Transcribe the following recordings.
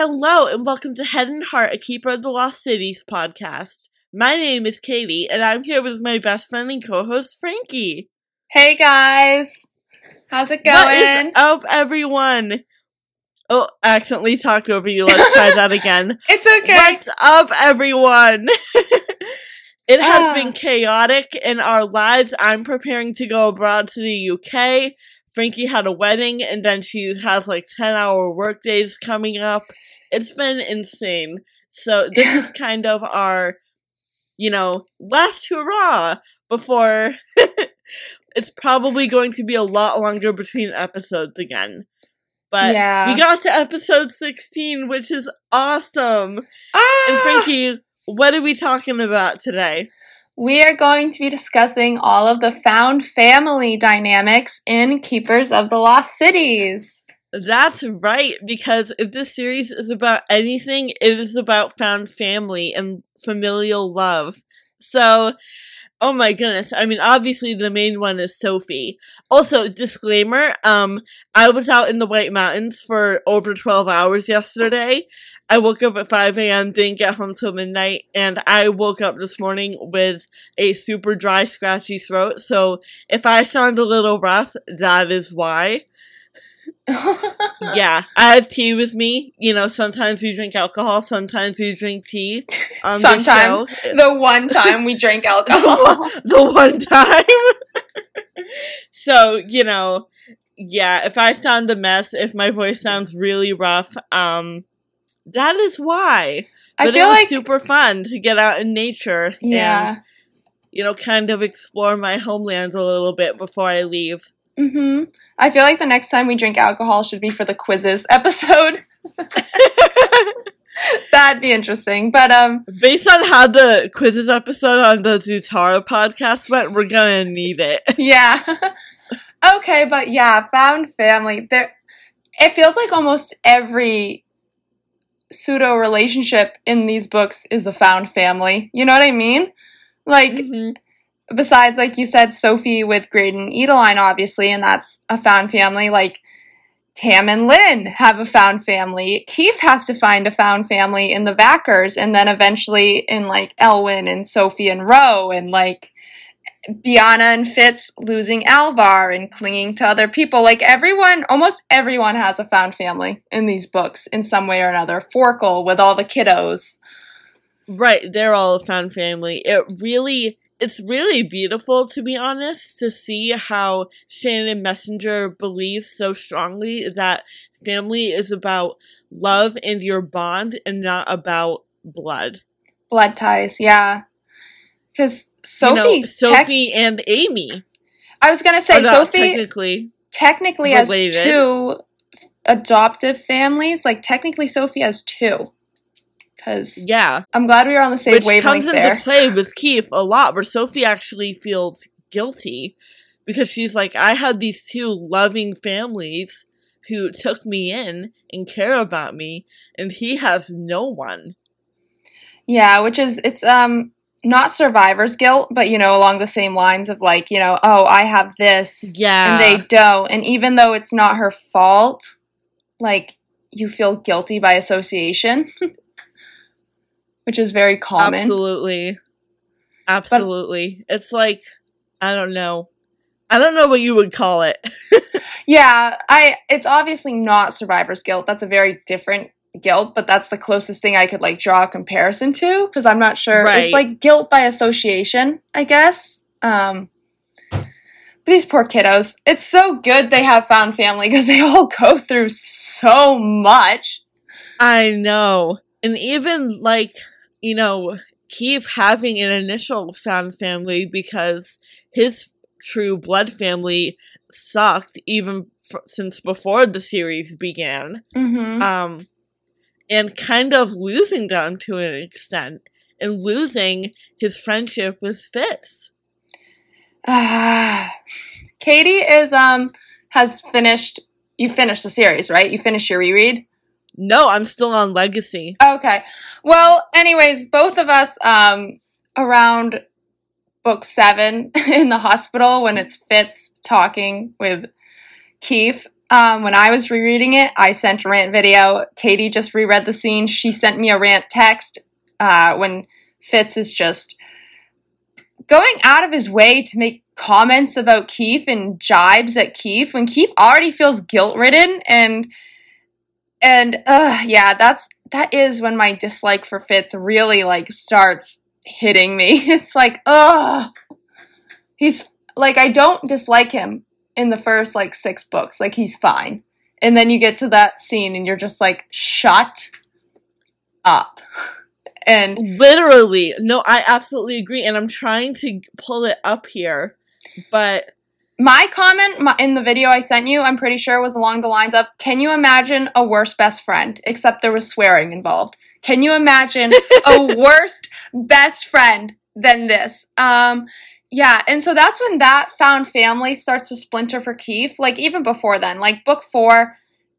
Hello, and welcome to Head and Heart, a Keeper of the Lost Cities podcast. My name is Katie, and I'm here with my best friend and co host, Frankie. Hey guys, how's it What is going? up, everyone? Oh, I accidentally talked over you. Let's try that again. It's okay. What's up, everyone? it has Ah. been chaotic in our lives. I'm preparing to go abroad to the UK. Frankie had a wedding, and then she has like 10 hour work days coming up. It's been insane. So, this is kind of our, you know, last hurrah before it's probably going to be a lot longer between episodes again. But yeah. we got to episode 16, which is awesome. ah! And Frankie, what are we talking about today? we are going to be discussing all of the found family dynamics in Keepers of the Lost Cities. That's right, because if this series is about anything, it is about found family and familial love. So, oh my goodness. I mean, obviously the main one is Sophie. Also, disclaimer, um, I was out in the White Mountains for over 12 hours yesterday. I woke up at 5 a.m., didn't get home till midnight, and I woke up this morning with a super dry, scratchy throat. So if I sound a little rough, that is why. Yeah, I have tea with me. You know, sometimes we drink alcohol, sometimes we drink tea. On Sometimes. the one time we drank alcohol. the one time. so, you know, yeah, if I sound a mess, if my voice sounds really rough, um, that is why. I But it was like super fun to get out in nature yeah. and, you know, kind of explore my homeland a little bit before I leave. Hmm I feel like the next time we drink alcohol should be for the quizzes episode. That'd be interesting. But um Based on how the quizzes episode on the Zutara podcast went, we're gonna need it. Yeah. okay, but yeah, found family. There it feels like almost every pseudo relationship in these books is a found family. You know what I mean? Like Mhm. Besides like you said Sophie with Grady and Edaline obviously and that's a found family like Tam and Linh have a found family. Keefe has to find a found family in the Vackers and then eventually in like Elwin and Sophie and Ro and like Biana and Fitz losing Alvar and clinging to other people. Like everyone, almost everyone has a found family in these books in some way or another. Forkle with all the kiddos. Right, they're all a found family. It really, it's really beautiful, to be honest, to see how Shannon Messenger believes so strongly that family is about love and your bond and not about blood. Blood ties, yeah. Because Sophie, you know, tec- Sophie and Amy. I was gonna say oh, Sophie technically. technically has two adoptive families. Like technically, Sophie has two. Because Yeah. I'm glad we were on the same Which wavelength comes into play with Keefe a lot, where Sophie actually feels guilty because she's like, I had these two loving families who took me in and care about me, and he has no one. Yeah, which is it's um not survivor's guilt, but you know, along the same lines of like, you know, oh, I have this Yeah. and they don't. And even though it's not her fault, like you feel guilty by association. which is very common. Absolutely. Absolutely. it's like, I don't know. I don't know what you would call it. Yeah, I it's obviously not survivor's guilt. That's a very different guilt, but that's the closest thing I could like draw a comparison to because I'm not sure. Right. It's like guilt by association, I guess. Um these poor kiddos. It's so good they have found family because they all go through so much. I know. And even like, you know, Keefe having an initial found family because his true blood family sucked even f- since before the series began. Mm-hmm. Um and kind of losing them to an extent and losing his friendship with Fitz. Ah, Katie is um has finished. You finished the series, right? You finished your reread. No, I'm still on Legacy. Okay. Well, anyways, both of us um around book seven in the hospital when it's Fitz talking with Keefe. Um, when I was rereading it, I sent a rant video. Katie just reread the scene. She sent me a rant text uh, when Fitz is just going out of his way to make comments about Keefe and jibes at Keefe when Keefe already feels guilt ridden and and uh yeah, that's that is when my dislike for Fitz really like starts hitting me. It's like, ugh. He's like I don't dislike him in the first like six books. Like he's fine. And then you get to that scene and you're just like, shut up. And literally, no, I absolutely agree. And I'm trying to pull it up here, but my comment in the video I sent you, I'm pretty sure was along the lines of Can you imagine a worse best friend? Except there was swearing involved. Can you imagine a worst best friend than this? Um, yeah, and so that's when that found family starts to splinter for Keefe. Like, even before then, like, book four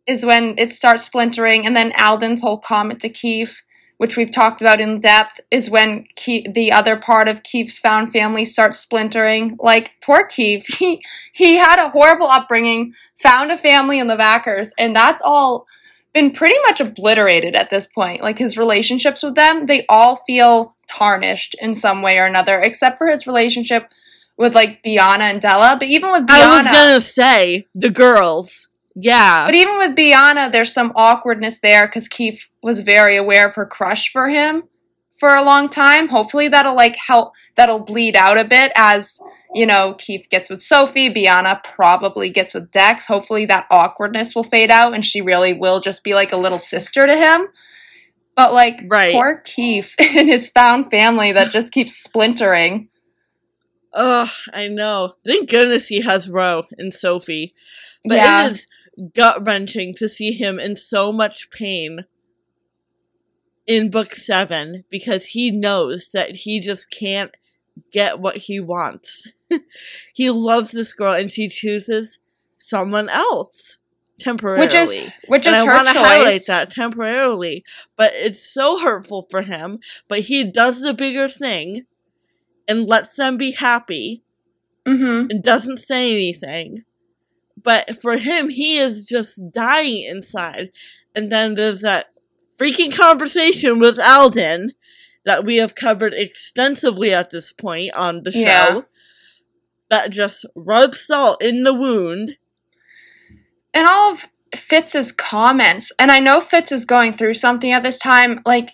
is when it starts splintering, and then Alden's whole comment to Keefe which we've talked about in depth, is when Ke- the other part of Keefe's found family starts splintering. Like poor Keefe, he he had a horrible upbringing, found a family in the Vackers, and that's all been pretty much obliterated at this point. Like his relationships with them, they all feel tarnished in some way or another, except for his relationship with like Biana and Della. But even with Biana, I was gonna say the girls. Yeah. But even with Biana, there's some awkwardness there because Keefe was very aware of her crush for him for a long time. Hopefully that'll like help that'll bleed out a bit as you know, Keefe gets with Sophie, Biana probably gets with Dex. Hopefully that awkwardness will fade out and she really will just be like a little sister to him. But like right. poor Keefe and his found family that just keeps splintering. Oh, I know. Thank goodness he has Ro and Sophie. But yeah. it is gut wrenching to see him in so much pain in book seven because he knows that he just can't get what he wants. he loves this girl and she chooses someone else temporarily. Which is which is and I want to highlight that temporarily, but it's so hurtful for him. But he does the bigger thing and lets them be happy mm-hmm. and doesn't say anything. But for him, he is just dying inside. And then there's that freaking conversation with Alden that we have covered extensively at this point on the show. Yeah. That just rubs salt in the wound. And all of Fitz's comments, and I know Fitz is going through something at this time, like,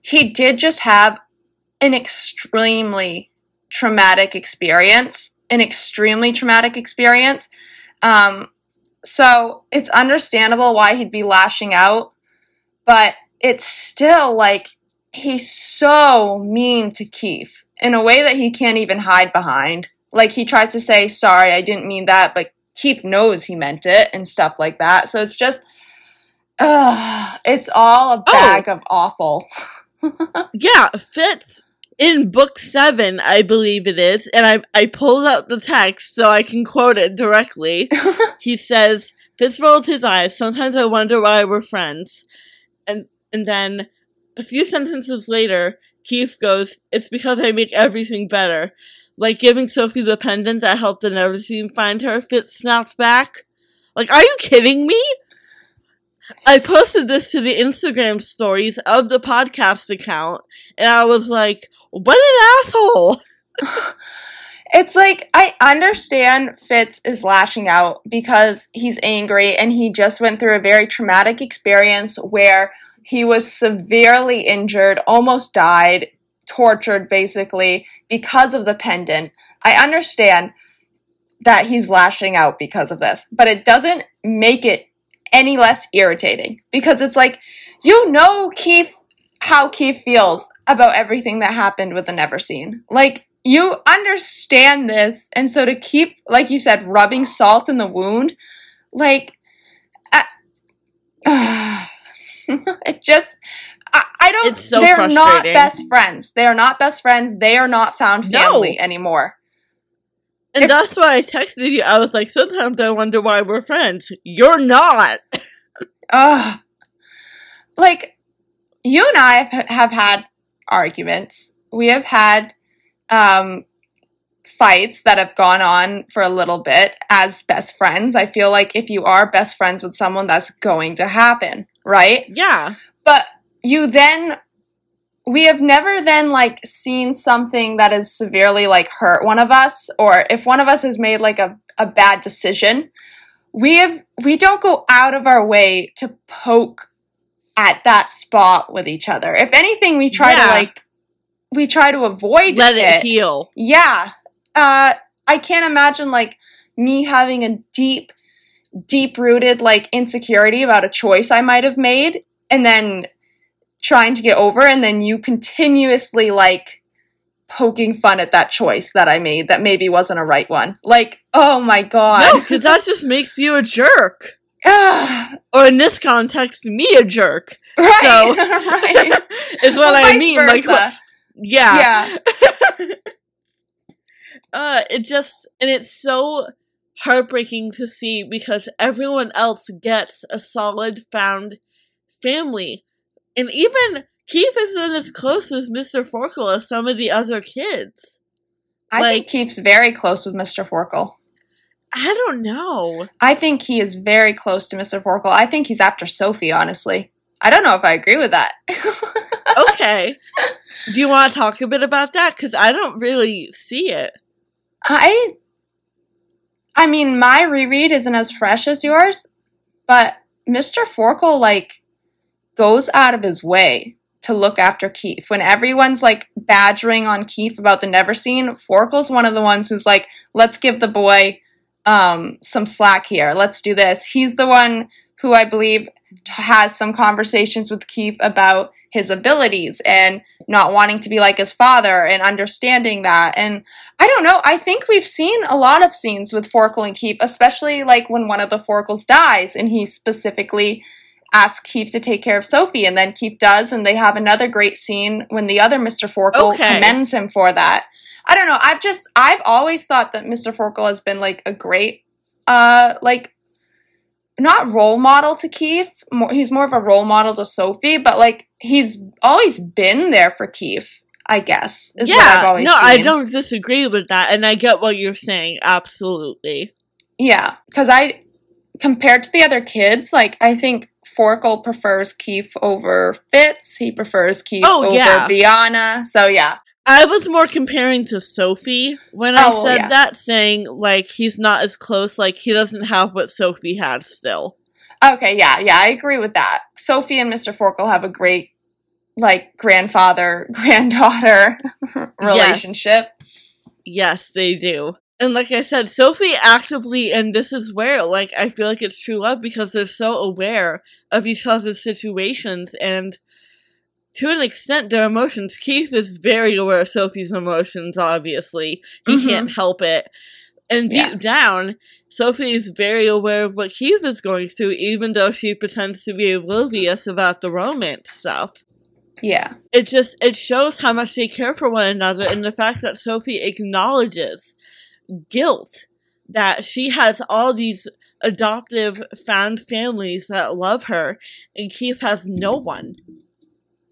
he did just have an extremely traumatic experience. An extremely traumatic experience. Um, so it's understandable why he'd be lashing out, but it's still like he's so mean to Keefe in a way that he can't even hide behind. Like he tries to say, sorry, I didn't mean that, but Keefe knows he meant it and stuff like that. So it's just, uh, it's all a bag oh. of awful. yeah, Fitz in book seven, I believe it is, and I I pulled out the text so I can quote it directly. he says, "Fitz rolls his eyes. Sometimes I wonder why we're friends," and and then a few sentences later, Keefe goes, "It's because I make everything better." Like giving Sophie the pendant that helped the Neverseen find her. Fitz snapped back. Like, are you kidding me? I posted this to the Instagram stories of the podcast account, and I was like, what an asshole! it's like I understand Fitz is lashing out because he's angry and he just went through a very traumatic experience where he was severely injured, almost died, tortured basically because of the pendant. I understand that he's lashing out because of this, but it doesn't make it any less irritating because it's like you know Keefe how Keefe feels about everything that happened with the Neverseen. Like, you understand this, and so to keep, like you said, rubbing salt in the wound, like, uh, it just, I, I don't, it's so they're not best friends. They are not best friends. They are not found family no. anymore. And if, that's why I texted you. I was like, sometimes I wonder why we're friends. You're not. Ugh. Like, you and I have, have had arguments. We have had um, fights that have gone on for a little bit as best friends. I feel like if you are best friends with someone, that's going to happen, right? Yeah. But you then we have never then like seen something that has severely like hurt one of us or if one of us has made like a, a bad decision we have we don't go out of our way to poke at that spot with each other if anything we try Yeah. to like we try to avoid Let it heal. yeah. Uh I can't imagine like me having a deep deep rooted like insecurity about a choice I might have made and then trying to get over and then you continuously like poking fun at that choice that I made that maybe wasn't a right one. Like, oh my god. No, because that just makes you a jerk. Or in this context, me a jerk. right. So- right. Is what Well, I mean. Like, versa. what- yeah. yeah. Uh, it just and it's so heartbreaking to see because everyone else gets a solid found family, and even Keefe isn't as close with Mister Forkle as some of the other kids. I Like- think Keefe's very close with Mr. Forkle. I don't know. I think he is very close to Mr. Forkle. I think he's after Sophie, honestly. I don't know if I agree with that. Okay, do you want to talk a bit about that? Because I don't really see it. I I mean, my reread isn't as fresh as yours, but Mr. Forkle like goes out of his way to look after Keefe. When everyone's like badgering on Keefe about the never seen, Forkle's one of the ones who's like, let's give the boy um some slack here. Let's do this. He's the one who I believe has some conversations with Keefe about his abilities and not wanting to be like his father and understanding that. And I don't know, I think we've seen a lot of scenes with Forkle and Keefe, especially like when one of the Forkles dies and he specifically asks Keefe to take care of Sophie and then Keefe does and they have another great scene when the other Mr. Forkle Okay. commends him for that. I don't know, I've just I've always thought that Mr. Forkle has been like a great uh like not role model to Keefe. More, he's more of a role model to Sophie, but like he's always been there for Keefe. I guess is what I've yeah, always no, I don't disagree with that, and I get what you're saying. Absolutely. Yeah, because I compared to the other kids, like I think Forkle prefers Keefe over Fitz. He prefers Keefe Oh, over yeah. Biana. So yeah, I was more comparing to Sophie when I Oh, said yeah. that, saying like he's not as close, like he doesn't have what Sophie has still. okay, yeah, yeah, I agree with that. Sophie and Mr. Forkle have a great like grandfather granddaughter relationship. Yes, they do. And like I said, Sophie actively, and this is where, like, I feel like it's true love because they're so aware of each other's situations and to an extent their emotions. Keefe is very aware of Sophie's emotions, obviously. He Mhm. can't help it. And deep Yeah. down, Sophie is very aware of what Keefe is going through, even though she pretends to be oblivious about the romance stuff Yeah, it just it shows how much they care for one another and the fact that sophie acknowledges guilt that she has all these adoptive found families that love her and keefe has no one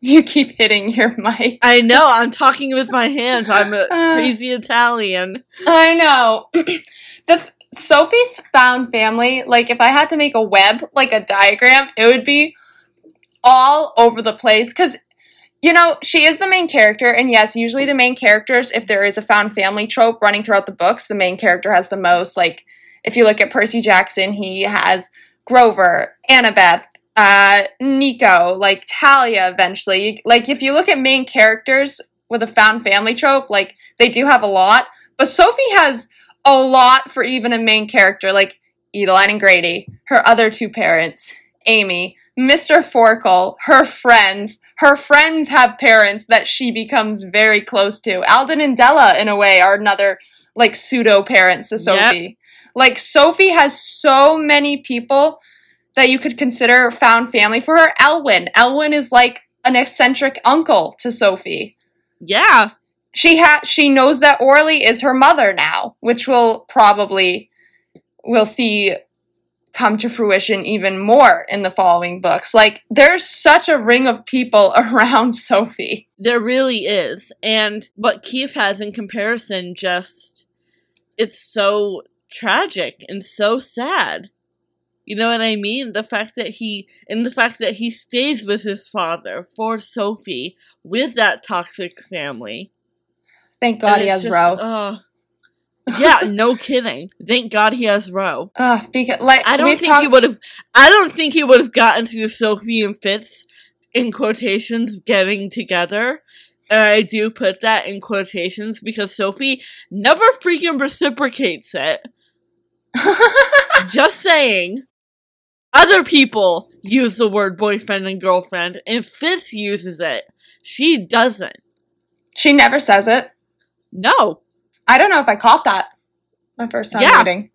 you keep hitting your mic. i know i'm talking with my hands i'm a Uh. crazy italian I know. the Sophie's found family, like if I had to make a web, like a diagram, it would be all over the place cuz you know, she is the main character and yes, usually the main characters if there is a found family trope running throughout the books, the main character has the most like if you look at Percy Jackson, he has Grover, Annabeth, uh Nico, like Thalia eventually. Like if you look at main characters with a found family trope, like they do have a lot, but Sophie has a lot for even a main character like Edaline and Grady, her other two parents, Amy, Mr. Forkle, her friends. Her friends have parents that she becomes very close to. Alden and Della, in a way, are another like pseudo parents to Sophie. Like Sophie has so many people that you could consider found family for her. Elwin. Elwin is like an eccentric uncle to Sophie yeah she ha- she knows that Oralie is her mother now, which will probably we'll see come to fruition even more in the following books. Like, there's such a ring of people around Sophie. There really is. And what Keefe has in comparison just it's so tragic and so sad. You know what I mean? The fact that he and the fact that he stays with his father for Sophie with that toxic family. Thank God And he has just- Ro. oh. Uh, yeah, no kidding. Thank God he has Ro. Ugh, because like I don't think talked- he would have. I don't think he would have gotten to Sophie and Fitz in quotations getting together. And I do put that in quotations because Sophie never freaking reciprocates it. Just saying. Other people use the word boyfriend and girlfriend, and Fitz uses it. She doesn't. she never says it. No. I don't know if I caught that my first time Yeah. reading.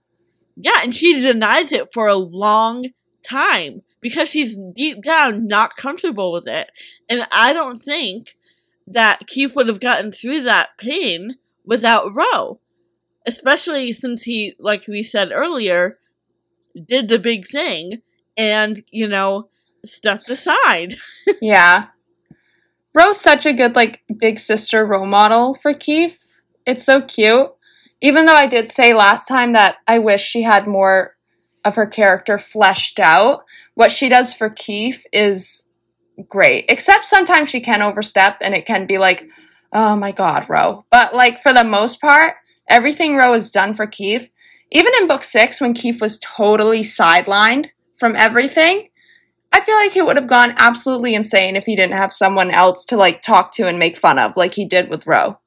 Yeah, and she denies it for a long time because she's deep down not comfortable with it. And I don't think that Keefe would have gotten through that pain without Ro. Especially since he, like we said earlier, did the big thing and, you know, stepped aside. Yeah. Ro's such a good like big sister role model for Keefe. It's so cute. Even though I did say last time that I wish she had more of her character fleshed out, what she does for Keefe is great. Except sometimes she can overstep and it can be like, oh my god, Ro. But like for the most part, everything Ro has done for Keefe, even in book six when Keefe was totally sidelined from everything, I feel like he would have gone absolutely insane if he didn't have someone else to like talk to and make fun of, like he did with Ro.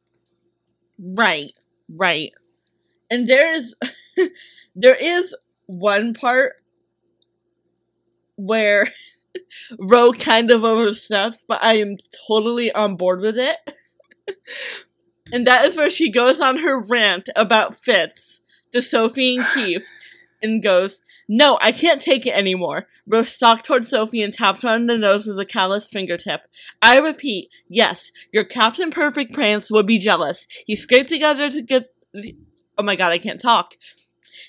Right, right. And there is there is one part where Ro kind of oversteps, but I am totally on board with it. and that is where she goes on her rant about Fitz to Sophie and Keefe and goes, No, I can't take it anymore. Ro stalked toward Sophie and tapped her on the nose with a calloused fingertip. I repeat, yes, your Captain Perfect Prance would be jealous. He scraped together to get. Oh my god, I can't talk.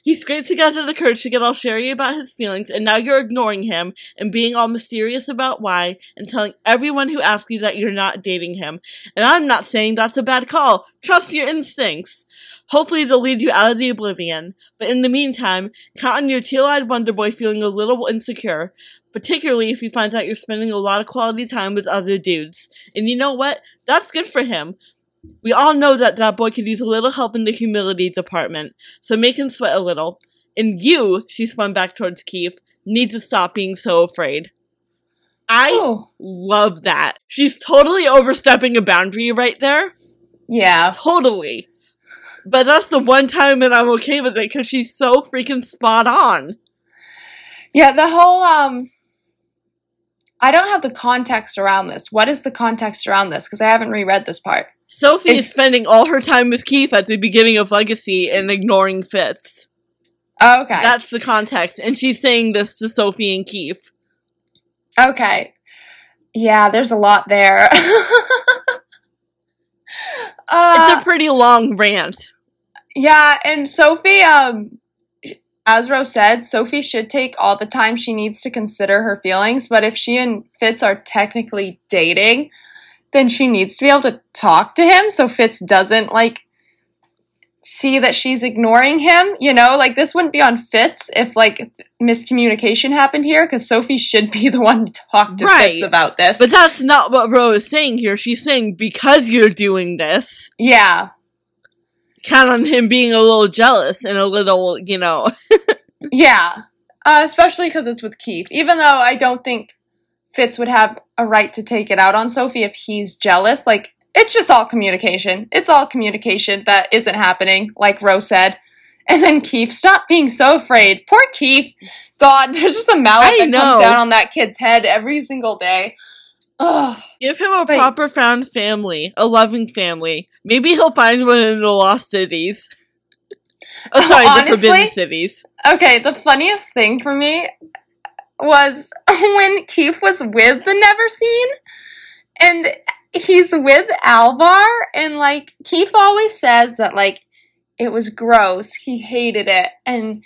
He scraped together the courage to get all sherry about his feelings, and now you're ignoring him and being all mysterious about why, and telling everyone who asks you that you're not dating him. And I'm not saying that's a bad call. Trust your instincts. Hopefully, they'll lead you out of the oblivion. But in the meantime, count on your teal eyed Wonder Boy feeling a little insecure, particularly if he finds out you're spending a lot of quality time with other dudes. And you know what? That's good for him. We all know that that boy could use a little help in the humility department, so make him sweat a little. And you, she spun back towards Keefe, need to stop being so afraid. I Oh, love that. She's totally overstepping a boundary right there. yeah. Totally. But that's the one time that I'm okay with it because she's so freaking spot on. Yeah, the whole um I don't have the context around this. What is the context around this? Because I haven't reread this part. Sophie is Is- spending all her time with Keefe at the beginning of Legacy and ignoring Fitz. Oh, okay. That's the context. And she's saying this to Sophie and Keefe. okay. Yeah, there's a lot there. uh, It's a pretty long rant. Yeah, and Sophie, um, as Rose said, Sophie should take all the time she needs to consider her feelings. But if she and Fitz are technically dating, then she needs to be able to talk to him so Fitz doesn't like see that she's ignoring him. You know, like this wouldn't be on Fitz if like miscommunication happened here because Sophie should be the one to talk to Right. Fitz about this. But that's not what Ro is saying here. She's saying because you're doing this, yeah, count on him being a little jealous and a little, you know. Yeah, uh, especially because it's with Keefe. Even though I don't think Fitz would have a right to take it out on Sophie if he's jealous. Like, it's just all communication. It's all communication that isn't happening, like Rose said. And then Keefe, stop being so afraid. Poor Keefe. God, there's just a mallet I that know. comes down on that kid's head every single day. Ugh. Give him a But- proper found family, a loving family. Maybe he'll find one in the lost cities. oh, sorry, the Honestly- forbidden cities. Okay, the funniest thing for me was when Keefe was with the Never Seen, and he's with Alvar, and like Keefe always says that like it was gross, he hated it, and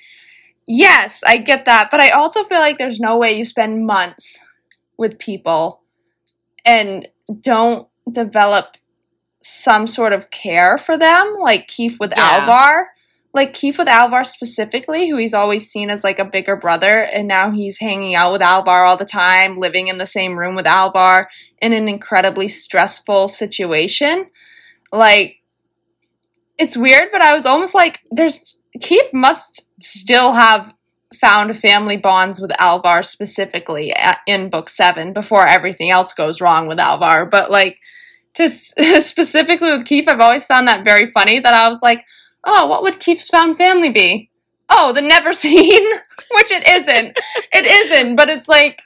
Yes, I get that, but I also feel like there's no way you spend months with people and don't develop some sort of care for them, like Keefe with Yeah. Alvar. Like Keefe with Alvar specifically, who he's always seen as like a bigger brother, and now he's hanging out with Alvar all the time, living in the same room with Alvar in an incredibly stressful situation. Like, it's weird, but I was almost like, there's Keefe must still have found family bonds with Alvar specifically at, in book seven before everything else goes wrong with Alvar. But like, to specifically with Keefe, I've always found that very funny. That I was like, oh, what would Keefe's found family be? Oh, the never seen, which it isn't. it isn't, but it's like.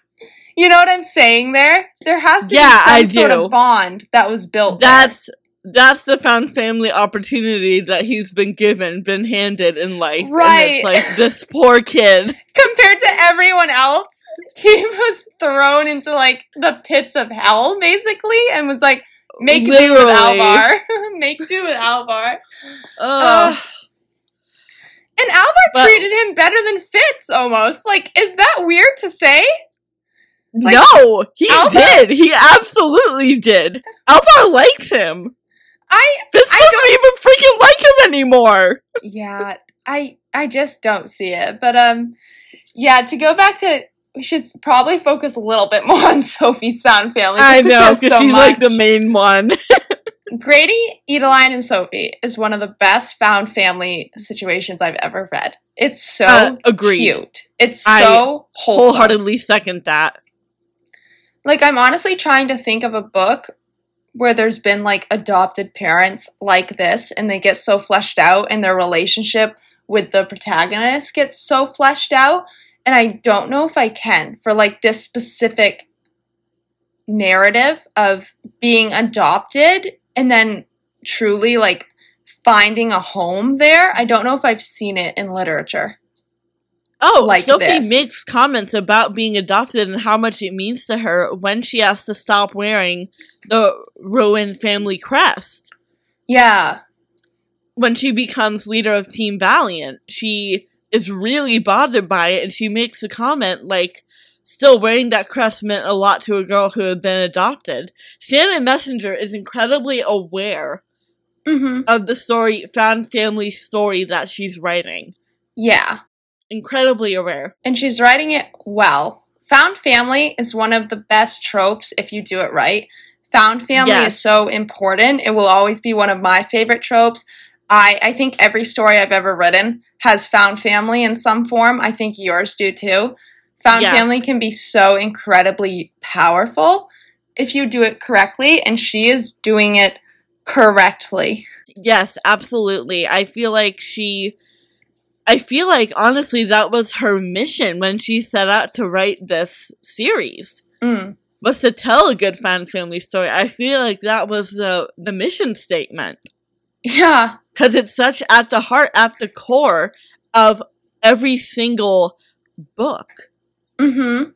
You know what I'm saying there? There has to Yeah, be I some sort do. of bond that was built. there. That's that's the found family opportunity that he's been given, been handed in life. And Right. it's like this poor kid. compared to everyone else, he was thrown into like the pits of hell, basically, and was like, make do with Alvar. make do with Alvar. Ugh. And Alvar But- treated him better than Fitz almost. Like, is that weird to say? like, no, he Alvar- did. He absolutely did. Alvar liked him. I This I doesn't even freaking like him anymore. yeah, I I just don't see it. But um yeah, to go back to we should probably focus a little bit more on Sophie's found family. I know because so she's like the main one. Grady, Edaline, and Sophie is one of the best found family situations I've ever read. It's so Uh, agreed. cute. It's I so wholesome. Wholeheartedly second that. Like I'm honestly trying to think of a book where there's been like adopted parents like this and they get so fleshed out and their relationship with the protagonist gets so fleshed out and I don't know if I can for like this specific narrative of being adopted and then truly like finding a home there. I don't know if I've seen it in literature. Oh, like Sophie this. makes comments about being adopted and how much it means to her when she has to stop wearing the Ruewen family crest. Yeah. When she becomes leader of Team Valiant, she is really bothered by it and she makes a comment like, still wearing that crest meant a lot to a girl who had been adopted. Shannon Messenger is incredibly aware Mhm. of the story, found family story that she's writing. Yeah. Incredibly aware. and she's writing it well. Found family is one of the best tropes if you do it right. Found family Yes. is so important. It will always be one of my favorite tropes. I, I think every story I've ever written has found family in some form. I think yours do too. Found Yeah. family can be so incredibly powerful if you do it correctly, and she is doing it correctly. Yes, absolutely. I feel like she I feel like honestly that was her mission when she set out to write this series. Mm. Was to tell a good fan family story. I feel like that was the the mission statement Yeah. Cuz it's such at the heart at the core of every single book. Mm-hmm.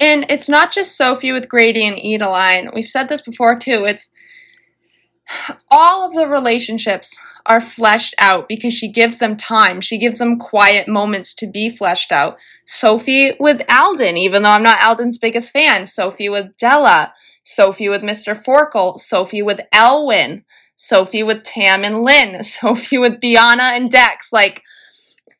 And it's not just Sophie with Grady and Edaline. We've said this before too. It's all of the relationships are fleshed out because she gives them time. She gives them quiet moments to be fleshed out. Sophie with Alden, even though I'm not Alden's biggest fan. Sophie with Della. Sophie with Mr. Forkle. Sophie with Elwin. Sophie with Tam and Linh. Sophie with Biana and Dex. Like,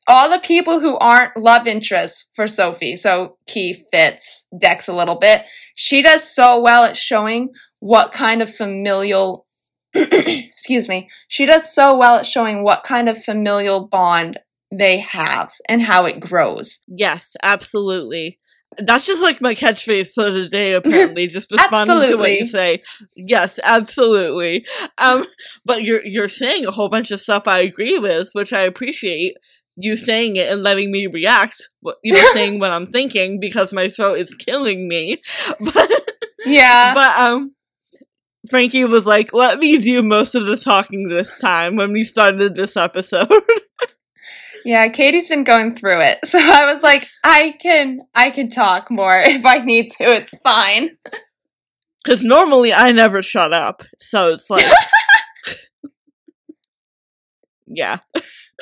all the people who aren't love interests for Sophie, so Keefe fits Dex a little bit. She does so well at showing what kind of familial, excuse me, she does so well at showing what kind of familial bond they have and how it grows. Yes, absolutely. That's just like my catchphrase for the day, apparently. just responding to what you say. Yes, absolutely. Um, but you're you're saying a whole bunch of stuff I agree with, which I appreciate you saying it and letting me react. You know, saying what I'm thinking because my throat is killing me. But Yeah. but um, Frankie was like, "Let me do most of the talking this time." When we started this episode. yeah, Katie's been going through it. So I was like, I can I can talk more if I need to. It's fine. Because normally I never shut up. So it's like. yeah.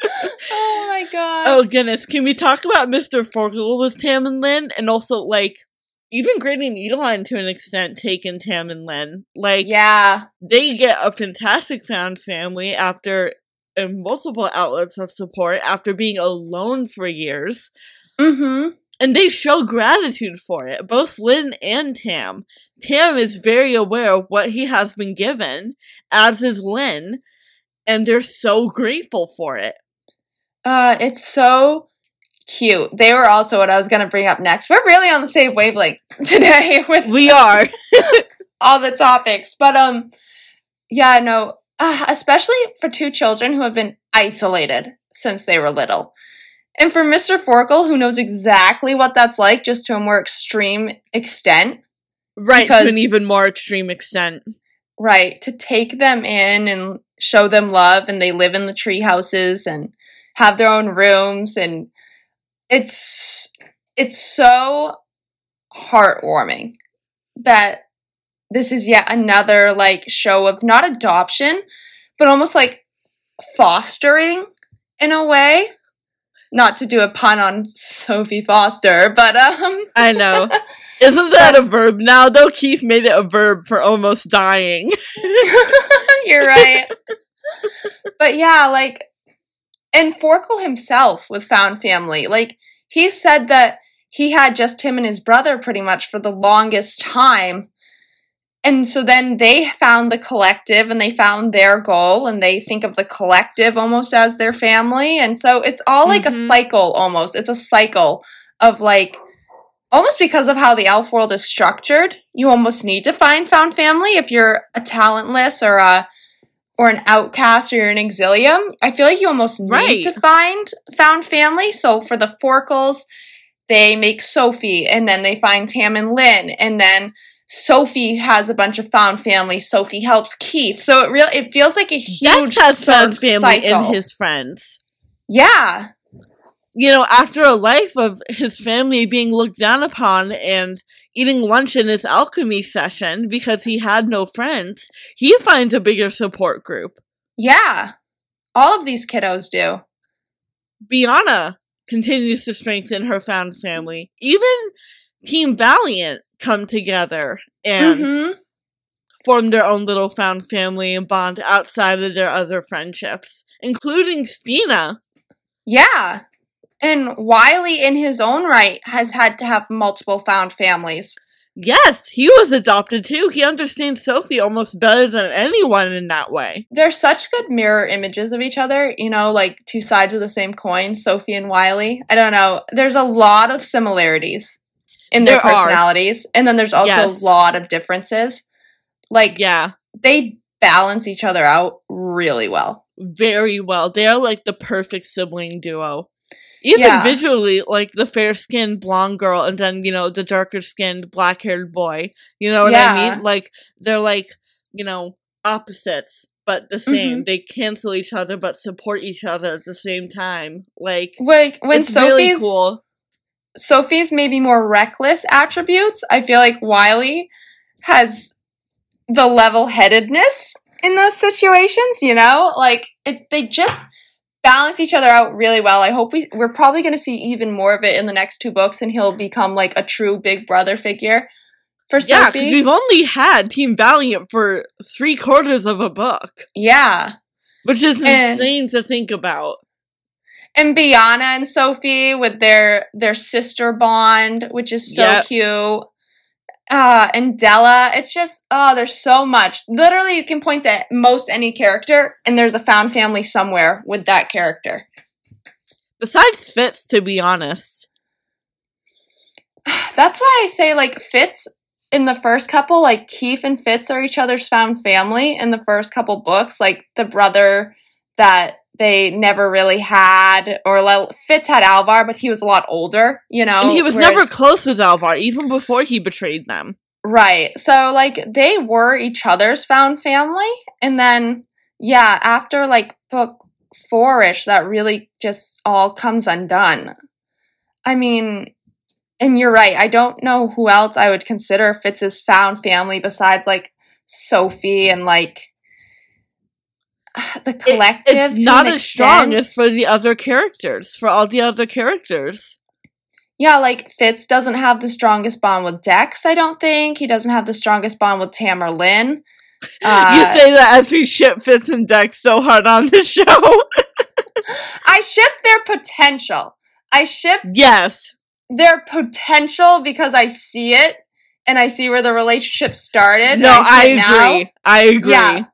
oh my god. Oh goodness, can we talk about Mr. Forkle with Tam and Linh, and also like even Grady and Edaline to an extent taken Tam and Linh. Like yeah. they get a fantastic found family after and multiple outlets of support after being alone for years. Mm-hmm. And they show gratitude for it, both Linh and Tam. Tam is very aware of what he has been given, as is Linh, and they're so grateful for it. Uh, it's so cute. They were also what I was gonna bring up next. We're really on the same wavelength today with We are. all the topics, but um, yeah, no, uh, especially for two children who have been isolated since they were little. And for Mr. Forkle, who knows exactly what that's like, just to a more extreme extent, right, to an even more extreme extent. right? To take them in and show them love, and they live in the tree houses and have their own rooms, and it's it's so heartwarming that this is yet another like show of not adoption, but almost like fostering in a way. Not to do a pun on Sophie Foster, but um I know. Isn't that a verb now, though? Keefe made it a verb for almost dying. You're right. but yeah, like, and Forkle himself with Found Family, like, he said that he had just him and his brother pretty much for the longest time. And so then they found the collective and they found their goal and they think of the collective almost as their family. And so it's all like a Mhm. cycle almost. It's a cycle of like, almost because of how the elf world is structured, you almost need to find found family if you're a talentless or a or an outcast or you're an Exillium. I feel like you almost need Right. to find found family. So for the Forkles, they make Sophie and then they find Tam and Linh and then Sophie has a bunch of found family. Sophie helps Keefe. So it real it feels like a huge Dex has found family cycle. in his friends. Yeah. You know, after a life of his family being looked down upon and eating lunch in his alchemy session because he had no friends, he finds a bigger support group. Yeah. All of these kiddos do. Biana continues to strengthen her found family. Even Team Valiant come together and Mhm. form their own little found family and bond outside of their other friendships, including Stina. Yeah. And Wylie, in his own right, has had to have multiple found families. Yes, he was adopted too. He understands Sophie almost better than anyone in that way. They're such good mirror images of each other, you know, like two sides of the same coin, Sophie and Wylie. I don't know. There's a lot of similarities in their There are. personalities, and then there's also Yes. a lot of differences. Like, Yeah, they balance each other out really well. very well. They are like the perfect sibling duo. Even Yeah. visually, like the fair skinned blonde girl and then, you know, the darker skinned black haired boy. You know what I mean? Like, they're like, you know, opposites, but the same. Mm-hmm. They cancel each other but support each other at the same time. Like, Like, when it's Sophie's. really cool. Sophie's maybe more reckless attributes, I feel like Wylie has the level headedness in those situations, you know? Like it, they just balance each other out really well. I hope we we're probably going to see even more of it in the next two books and he'll become like a true big brother figure for Yeah, because Sophie. we've only had Team Valiant for three quarters of a book, yeah. which is And- insane to think about. And Biana and Sophie with their their sister bond, which is so Yep. cute. Uh, and Della, it's just oh, there's so much. Literally, you can point to most any character, and there's a found family somewhere with that character. Besides Fitz, to be honest. That's why I say like Fitz in the first couple, like Keefe and Fitz are each other's found family in the first couple books, like the brother that they never really had, or like, Fitz had Alvar, but he was a lot older, you know. and he was never close with Alvar, even before he betrayed them. Right. So like they were each other's found family and then yeah, after like book 4ish that really just all comes undone. I mean, and you're right. I don't know who else I would consider Fitz's found family besides like Sophie and like the It- collective. it's not as strong as for the other characters, for all the other characters. Yeah, like Fitz doesn't have the strongest bond with Dex, I don't think. He doesn't have the strongest bond with Tam or Linh. Uh, you say that as we ship Fitz and Dex so hard on the show. I ship their potential. I ship yes. their potential because I see it and I see where the relationship started. No, I see it now. agree. I agree. Yeah.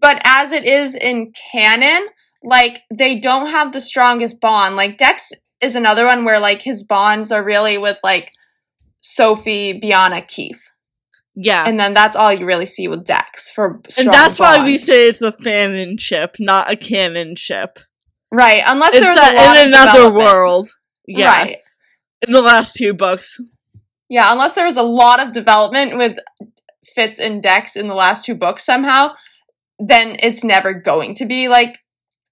But as it is in canon, like they don't have the strongest bond. Like Dex is another one where like his bonds are really with like Sophie, Biana, Keefe. Yeah. And then that's all you really see with Dex for strong And that's why we say it's a fanon ship, not a canon ship. Right, unless It's there's a- a in another world. Yeah. Right. In the last two books. Yeah, unless there was a lot of development with Fitz and Dex in the last two books somehow, then it's never going to be like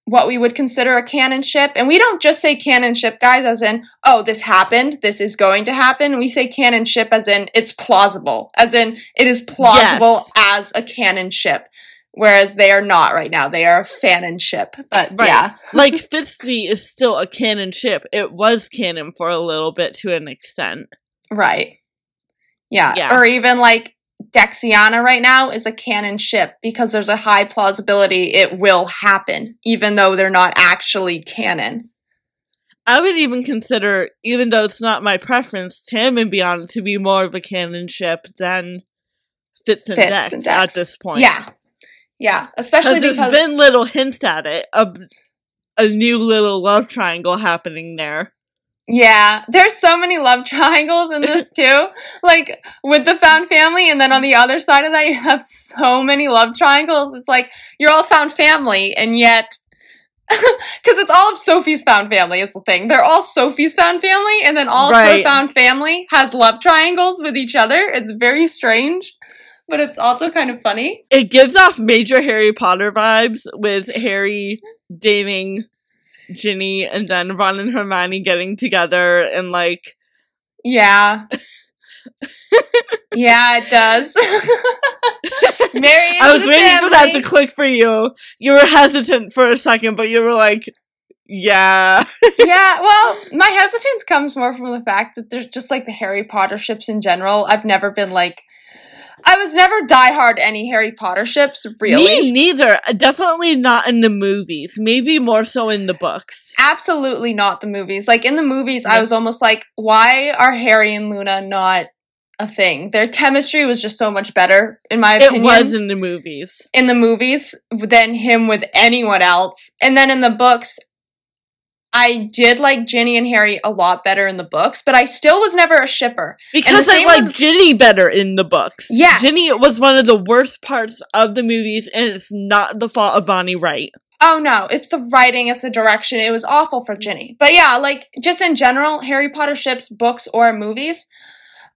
what we would consider a canon ship. And we don't just say canon ship, guys, as in, oh, this happened, this is going to happen. We say canon ship as in it's plausible, as in it is plausible Yes. as a canon ship. Whereas they are not right now. They are a fanon ship. But Right. yeah. like Fitzley is still a canon ship. It was canon for a little bit to an extent. Right. Yeah. Yeah. Or even like Dexiana right now is a canon ship because there's a high plausibility it will happen, even though they're not actually canon. I would even consider, even though it's not my preference, Tam and Biana to be more of a canon ship than Fitz and, Fitz Dex, and at this point. Yeah. Yeah. Especially Because because there's been little hints at it of a new little love triangle happening there. Yeah, there's so many love triangles in this too. like with the found family, and then on the other side of that, you have so many love triangles. It's like you're all found family, and yet. Because it's all of Sophie's found family is the thing. They're all Sophie's found family, and then all of Right. her found family has love triangles with each other. It's very strange, but it's also kind of funny. It gives off major Harry Potter vibes with Harry dating Ginny and then Ron and Hermione getting together and like Yeah. yeah, it does. Mary I was waiting for that to click for you. You were hesitant for a second, but you were like, yeah. yeah, well, my hesitance comes more from the fact that there's just like the Harry Potter ships in general. I've never been like, I was never diehard any Harry Potter ships, really. Me neither. Definitely not in the movies. Maybe more so in the books. Absolutely not the movies. Like in the movies, I was almost like, why are Harry and Luna not a thing? Their chemistry was just so much better, in my opinion. It was in the movies. in the movies than him with anyone else. And then in the books, I did like Ginny and Harry a lot better in the books, but I still was never a shipper. Because I like Ginny better in the books. Yes. Ginny was one of the worst parts of the movies, and it's not the fault of Bonnie Wright. Oh no, it's the writing, it's the direction. It was awful for Ginny. But yeah, like just in general, Harry Potter ships, books or movies,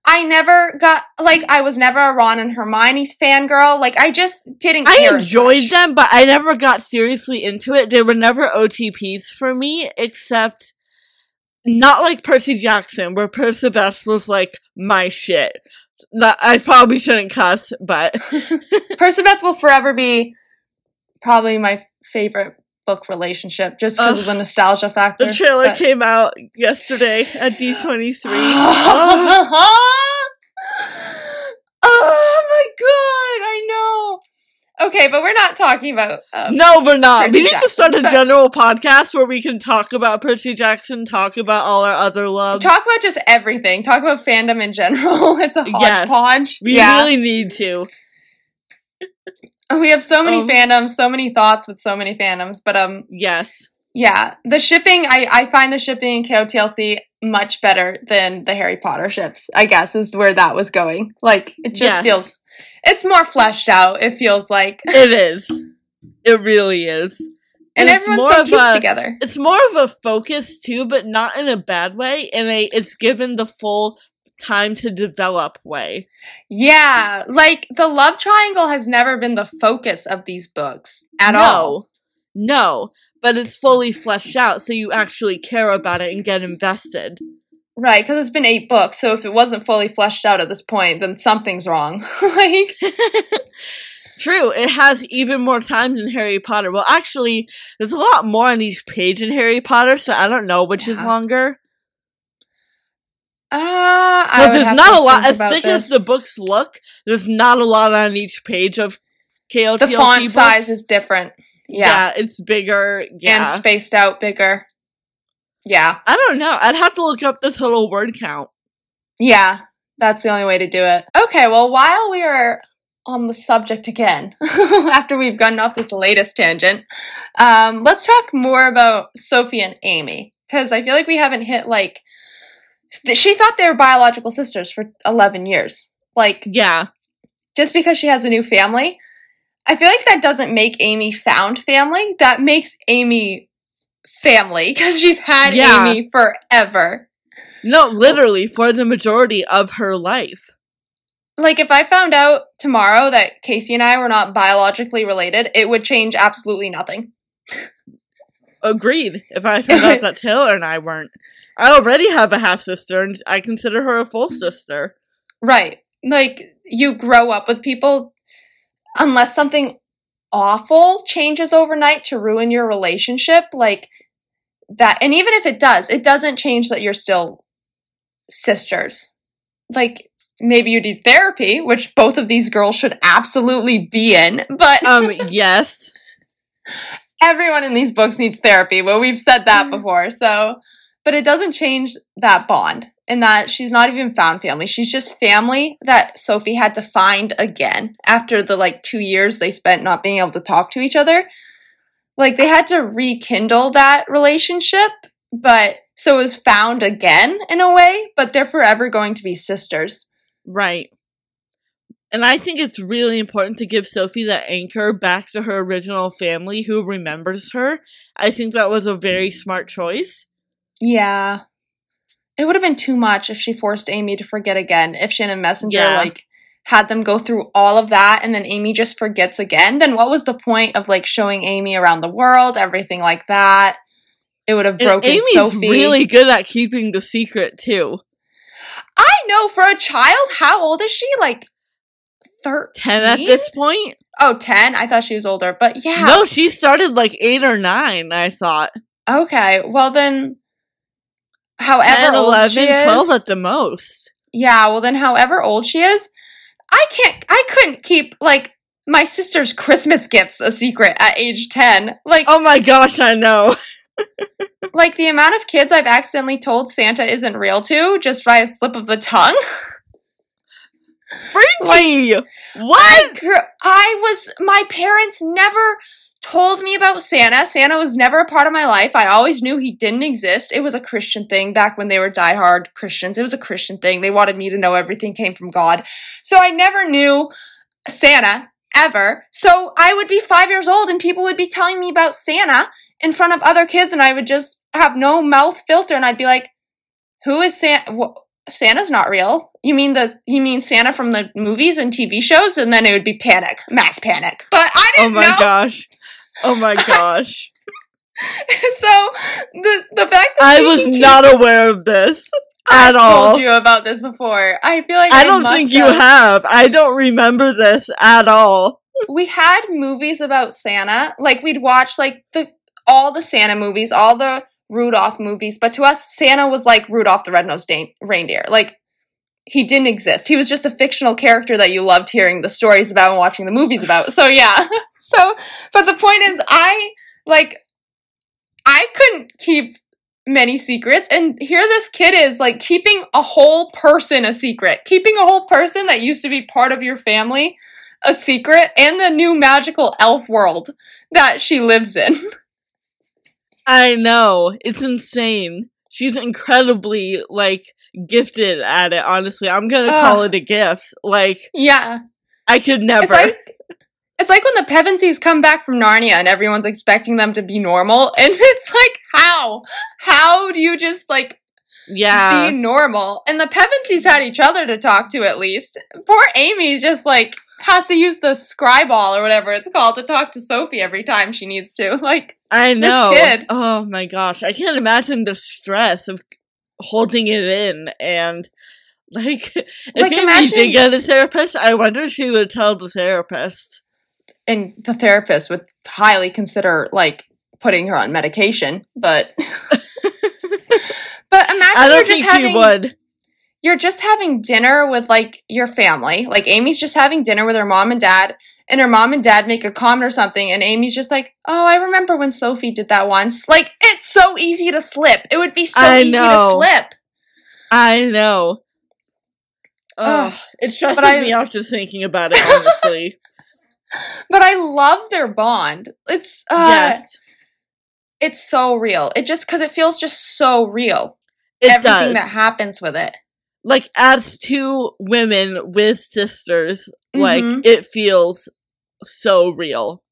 I never got like I was never a Ron and Hermione fangirl. Like I just didn't I enjoyed them, but I never got seriously into it. They were never OTPs for me, except not like Percy Jackson, where Percabeth was like my shit. Not, I probably shouldn't cuss, but Percabeth will forever be probably my favorite book relationship just because of the nostalgia factor. the trailer but- came out yesterday at D23. oh my god, I know. Okay, but we're not talking about. Um, No, we're not. Percy we need Jackson, to start a general podcast where we can talk about Percy Jackson, talk about all our other loves. Talk about just everything. Talk about fandom in general. It's a Yes. hodgepodge. we yeah, really need to. we have so many Um, fandoms, so many thoughts with so many fandoms. But um, Yes. yeah, the shipping. I I find the shipping in KOTLC much better than the Harry Potter ships. I guess is where that was going. Like it just Yes. feels. It's more fleshed out. It feels like, It is. It really is. and it's everyone's more so of cute a- together. It's more of a focus too, but not in a bad way. And a, it's given the full time to develop way. Yeah, like the love triangle has never been the focus of these books at no, all. No, but it's fully fleshed out, so you actually care about it and get invested. Right, because it's been eight books, so if it wasn't fully fleshed out at this point, then something's wrong. like, True, it has even more time than Harry Potter. Well, actually, there's a lot more on each page in Harry Potter, so I don't know which is longer. Uh, Because there's not a lot. As thick as the books look, there's not a lot on each page of KOTLC the font books. size is different. Yeah. it's bigger. Yeah. And spaced out bigger. Yeah. I don't know. I'd have to look up the total word count. Yeah. That's the only way to do it. Okay, well, while we are on the subject again, after we've gotten off this latest tangent, um, let's talk more about Sophie and Amy. Because I feel like we haven't hit, like, she thought they were biological sisters for 11 years. Like, Yeah. just because she has a new family, I feel like that doesn't make Amy found family. That makes Amy family because she's had Yeah. Amy forever. No, literally for the majority of her life. Like, if I found out tomorrow that Casey and I were not biologically related, it would change absolutely nothing. Agreed. If I found out that Taylor and I weren't. I already have a half sister and I consider her a full sister. Right. Like, you grow up with people, unless something awful changes overnight to ruin your relationship, like that. And even if it does, it doesn't change that you're still sisters. Like, maybe you need therapy, which both of these girls should absolutely be in, but Um, yes. everyone in these books needs therapy. Well, we've said that before. So, but it doesn't change that bond in that she's not even found family. She's just family that Sophie had to find again after the like two years they spent not being able to talk to each other. Like they had to rekindle that relationship, but so it was found again in a way, but they're forever going to be sisters. Right. And I think it's really important to give Sophie that anchor back to her original family who remembers her. I think that was a very smart choice. Yeah. It would have been too much if she forced Amy to forget again. If Shannon Messenger Yeah. like had them go through all of that and then Amy just forgets again, then what was the point of like showing Amy around the world, everything like that? It would have And broken Amy's Sophie. really good at keeping the secret too. I know for a child, how old is she? Like 13? 10 at this point? Oh, 10? I thought she was older, but yeah. No, she started like 8 or 9, I thought. Okay, well then however 10, old 11, she is, 12 at the most. Yeah, well then however old she is, I can't I couldn't keep like my sister's Christmas gifts a secret at age 10. Like Oh my gosh, I know. like the amount of kids I've accidentally told Santa isn't real to just by a slip of the tongue. Freaky! what? I, I was my parents never told me about Santa. Santa was never a part of my life. I always knew he didn't exist. It was a Christian thing back when they were diehard Christians. It was a Christian thing. They wanted me to know everything came from God. So I never knew Santa ever. So I would be 5 years old and people would be telling me about Santa in front of other kids and I would just have no mouth filter and I'd be like, "Who is Santa? Wh- Santa's not real. You mean the you mean Santa from the movies and TV shows?" And then it would be panic, mass panic. But I Oh didn't Oh my know. gosh. Oh my gosh. so the the fact that I was not aware of this at I've all. told you about this before. I feel like I I don't think you have. I don't remember this at all. we had movies about Santa. Like we'd watch like the all the Santa movies, all the Rudolph movies, but to us Santa was like Rudolph the Red-Nosed Reindeer. Like he didn't exist. He was just a fictional character that you loved hearing the stories about and watching the movies about. So yeah. so but the point is I like I couldn't keep many secrets and here this kid is like keeping a whole person a secret. Keeping a whole person that used to be part of your family a secret and the new magical elf world that she lives in. I know. It's insane. She's incredibly, like, gifted at it, honestly. I'm gonna call it a gift. Like, yeah. I could never. It's like it's like when the Pevensies come back from Narnia and everyone's expecting them to be normal and it's like how? How do you just like yeah. be normal? And the Pevensies had each other to talk to at least. Poor Amy just like has to use the scryball or whatever it's called to talk to Sophie every time she needs to. Like I know. kid. Oh my gosh. I can't imagine the stress of holding it in and like if Like, Amy imagine- did get a therapist, I wonder if she would tell the therapist. and the therapist would highly consider like putting her on medication, but but imagine I you're don't just think having she would. you're just having dinner with like your family. Like Amy's just having dinner with her mom and dad, and her mom and dad make a comment or something, and Amy's just like, "Oh, I remember when Sophie did that once." Like it's so easy to slip. It would be so I easy to slip. I know. Ugh, Ugh. it stresses I- me out just thinking about it, honestly. But I love their bond. It's uh, yes. it's so real. It just because it feels just so real. It Everything does. that happens with it. Like as two women with sisters, like Mhm. it feels so real.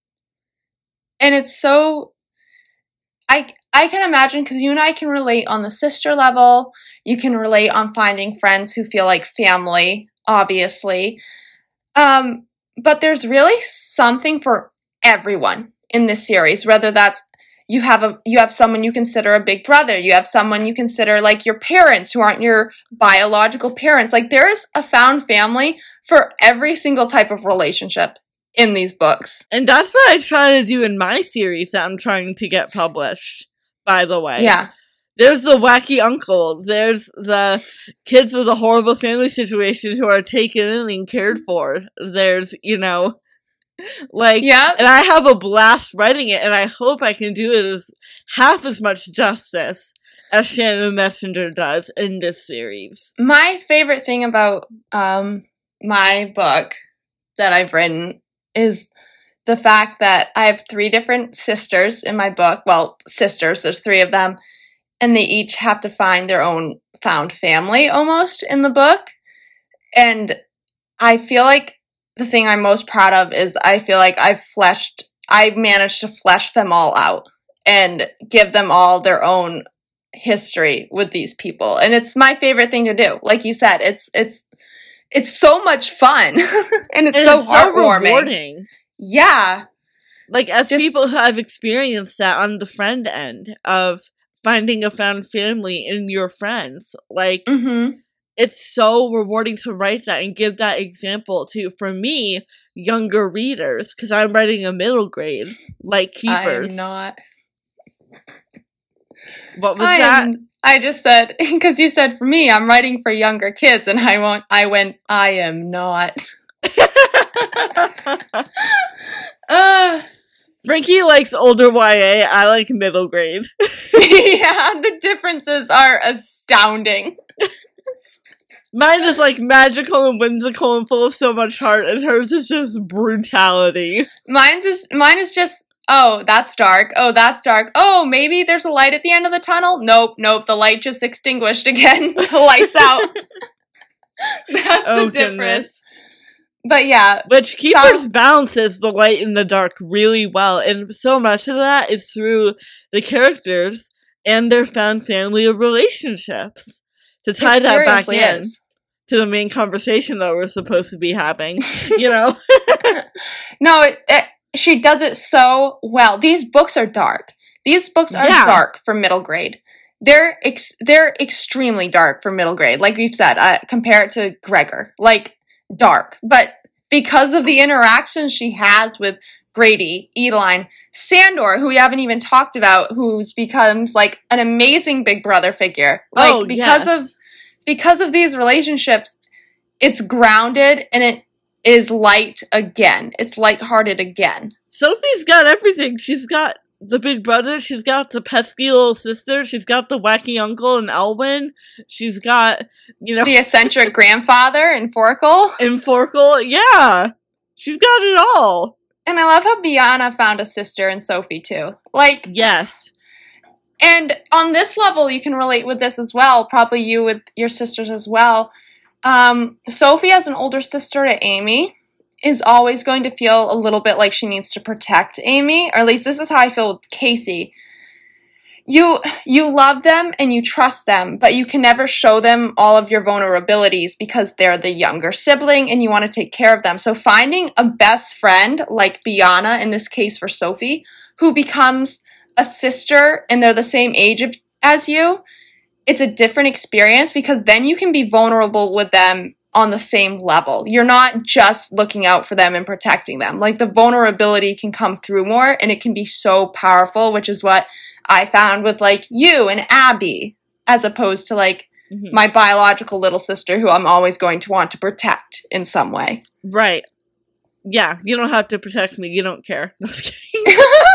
and it's so i i can imagine because you and i can relate on the sister level you can relate on finding friends who feel like family obviously um but there's really something for everyone in this series whether that's you have a you have someone you consider a big brother you have someone you consider like your parents who aren't your biological parents like there's a found family for every single type of relationship in these books And that's what I try to do in my series that I'm trying to get published, by the way. yeah There's the wacky uncle. There's the kids with a horrible family situation who are taken in and cared for. There's, you know, like, yeah and I have a blast writing it, and I hope I can do it as half as much justice as Shannon the Messenger does in this series. my favorite thing about um my book that I've written is the fact that I have three different sisters in my book. Well, sisters, there's three of them, and they each have to find their own found family almost in the book. And I feel like the thing I'm most proud of is I feel like I've fleshed I've managed to flesh them all out and give them all their own history with these people. And it's my favorite thing to do. Like you said, it's it's it's so much fun and it's And so it's heartwarming. rewarding. Yeah. Like as Just- people who have experienced that on the friend end of finding a found family in your friends, like Mhm. It's so rewarding to write that and give that example to for me younger readers because I'm writing a middle grade like keepers. I'm not. what was I that? am I just said because you said for me, I'm writing for younger kids, and I won't I went. I am not. Uh, Frankie likes older YA. I like middle grade. yeah, the differences are astounding. Mine is like magical and whimsical and full of so much heart, and hers is just brutality. Mine's is mine is just. Oh, that's dark. Oh, that's dark. Oh, maybe there's a light at the end of the tunnel. Nope, nope. The light just extinguished again. the lights out. that's Oh, the difference. goodness. But yeah, Which Keepers balances the light and the dark really well, and so much of that is through the characters and their found family relationships. To tie it that back in is. to the main conversation that we're supposed to be having, you know? No, it, it, she does it so well. These books are dark. These books are Yeah. dark for middle grade. They're ex- they're extremely dark for middle grade. Like we've said, uh, compare it to Gregor, like dark. But because of the interactions she has with Grady, Edaline, Sandor, who we haven't even talked about, who's becomes like an amazing big brother figure. Like oh, because yes. of because of these relationships, it's grounded and it is light again. It's lighthearted again. Sophie's got everything. She's got the big brother, she's got the pesky little sister, she's got the wacky uncle and Elwin, she's got, you know, The eccentric grandfather and Forkle. and Forkle. Yeah. She's got it all. And I love how Biana found a sister in Sophie too. Like, Yes. And on this level, you can relate with this as well. Probably you with your sisters as well. Um, Sophie, as an older sister to Amy, is always going to feel a little bit like she needs to protect Amy, or at least this is how I feel with Casey. You you love them and you trust them, but you can never show them all of your vulnerabilities because they're the younger sibling and you want to take care of them. So finding a best friend like Biana in this case for Sophie, who becomes a sister and they're the same age of, as you, it's a different experience because then you can be vulnerable with them on the same level. You're not just looking out for them and protecting them. Like the vulnerability can come through more and it can be so powerful, which is what I found with like you and Abby, as opposed to like Mhm. my biological little sister who I'm always going to want to protect in some way. Right. Yeah, you don't have to protect me. You don't care. No,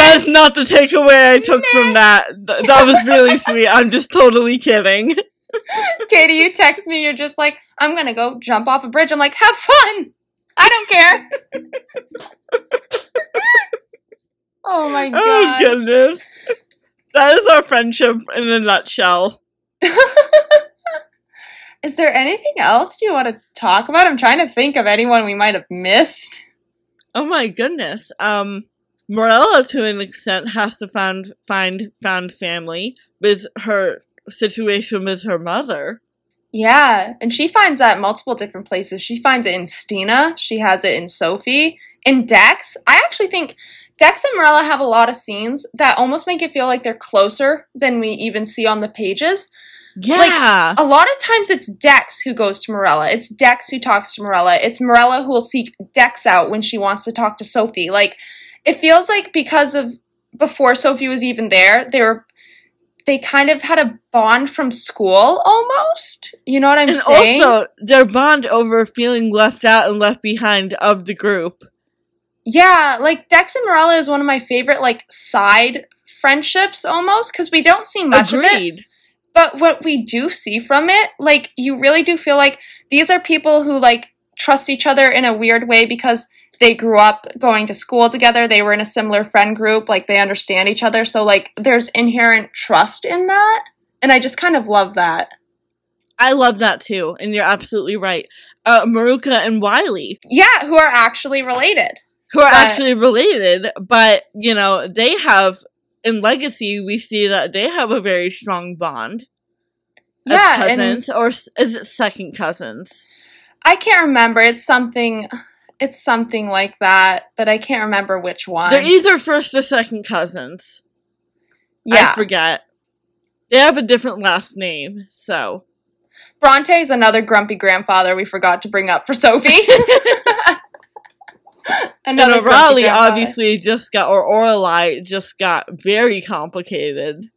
just kidding. that is not the takeaway I took from that. Th- that was really sweet. I'm just totally kidding. Katie, you text me, you're just like, I'm gonna go jump off a bridge. I'm like, have fun! I don't care. oh my Oh goodness. That is our friendship in a nutshell. Is there anything else you want to talk about? I'm trying to think of anyone we might have missed. Oh my goodness. Um Marella to an extent has to find find found family with her situation with her mother. Yeah, and she finds that multiple different places. She finds it in Stina, she has it in Sophie, in Dex. I actually think Dex and Marella have a lot of scenes that almost make it feel like they're closer than we even see on the pages. Yeah. Like, A lot of times it's Dex who goes to Marella. It's Dex who talks to Marella. It's Marella who will seek Dex out when she wants to talk to Sophie. Like it feels like because of before Sophie was even there, they were they kind of had a bond from school almost. You know what I'm and saying? also their bond over feeling left out and left behind of the group. yeah, like Dex and Marella is one of my favorite like side friendships almost because we don't see much of it. But what we do see from it, like you really do feel like these are people who like trust each other in a weird way because they grew up going to school together, they were in a similar friend group, like they understand each other. So like there's inherent trust in that. And I just kind of love that. I love that too, and you're absolutely right. Uh, Maruca and Wylie, Yeah, who are actually related. who are But- actually related, but you know they have in Legacy we see that they have a very strong bond as Yeah, cousins, or is it second cousins? I can't remember. It's something it's something like that, but I can't remember which one. They're either first or second cousins. yeah. I forget. They have a different last name, so Bronte is another grumpy grandfather we forgot to bring up for Sophie. and another grumpy Oralie obviously just got or Oralie just got very complicated.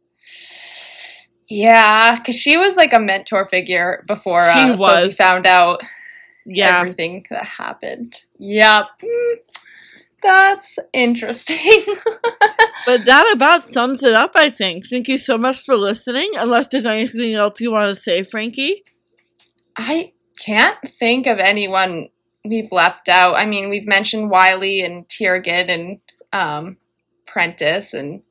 Yeah, because she was like a mentor figure before She uh, Sophie was. found out Yeah, everything that happened. Yep. Mm, that's interesting. but that about sums it up. I think. Thank you so much for listening. Unless there's anything else you want to say, Frankie. I can't think of anyone we've left out. I mean, we've mentioned Wylie and Tiergan and um, Prentice, and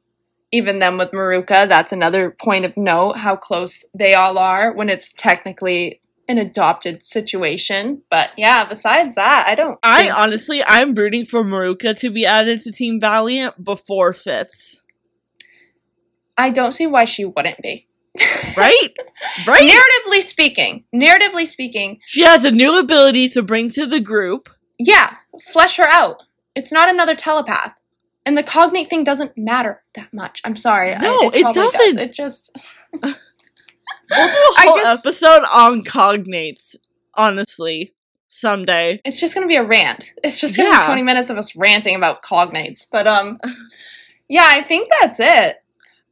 even them with Maruca. That's another point of note how close they all are when it's technically an adopted situation. But yeah, besides that, I don't. I think- honestly, I'm rooting for Maruca to be added to Team Valiant before fifths. I don't see why she wouldn't be. Right? right? Narratively speaking, narratively speaking, She has a new ability to bring to the group. yeah, flesh her out. It's not another telepath. And the cognate thing doesn't matter that much. I'm sorry. I- No, it probably does. doesn't. It just We'll do a whole just- episode on cognates, honestly, someday. it's just gonna be a rant. It's just gonna Yeah. be 20 minutes of us ranting about cognates. But um yeah, I think that's it.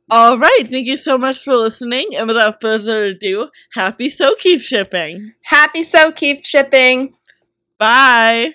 All right, thank you so much for listening. And without further ado, happy So Keep shipping. Happy So Keep shipping. Bye.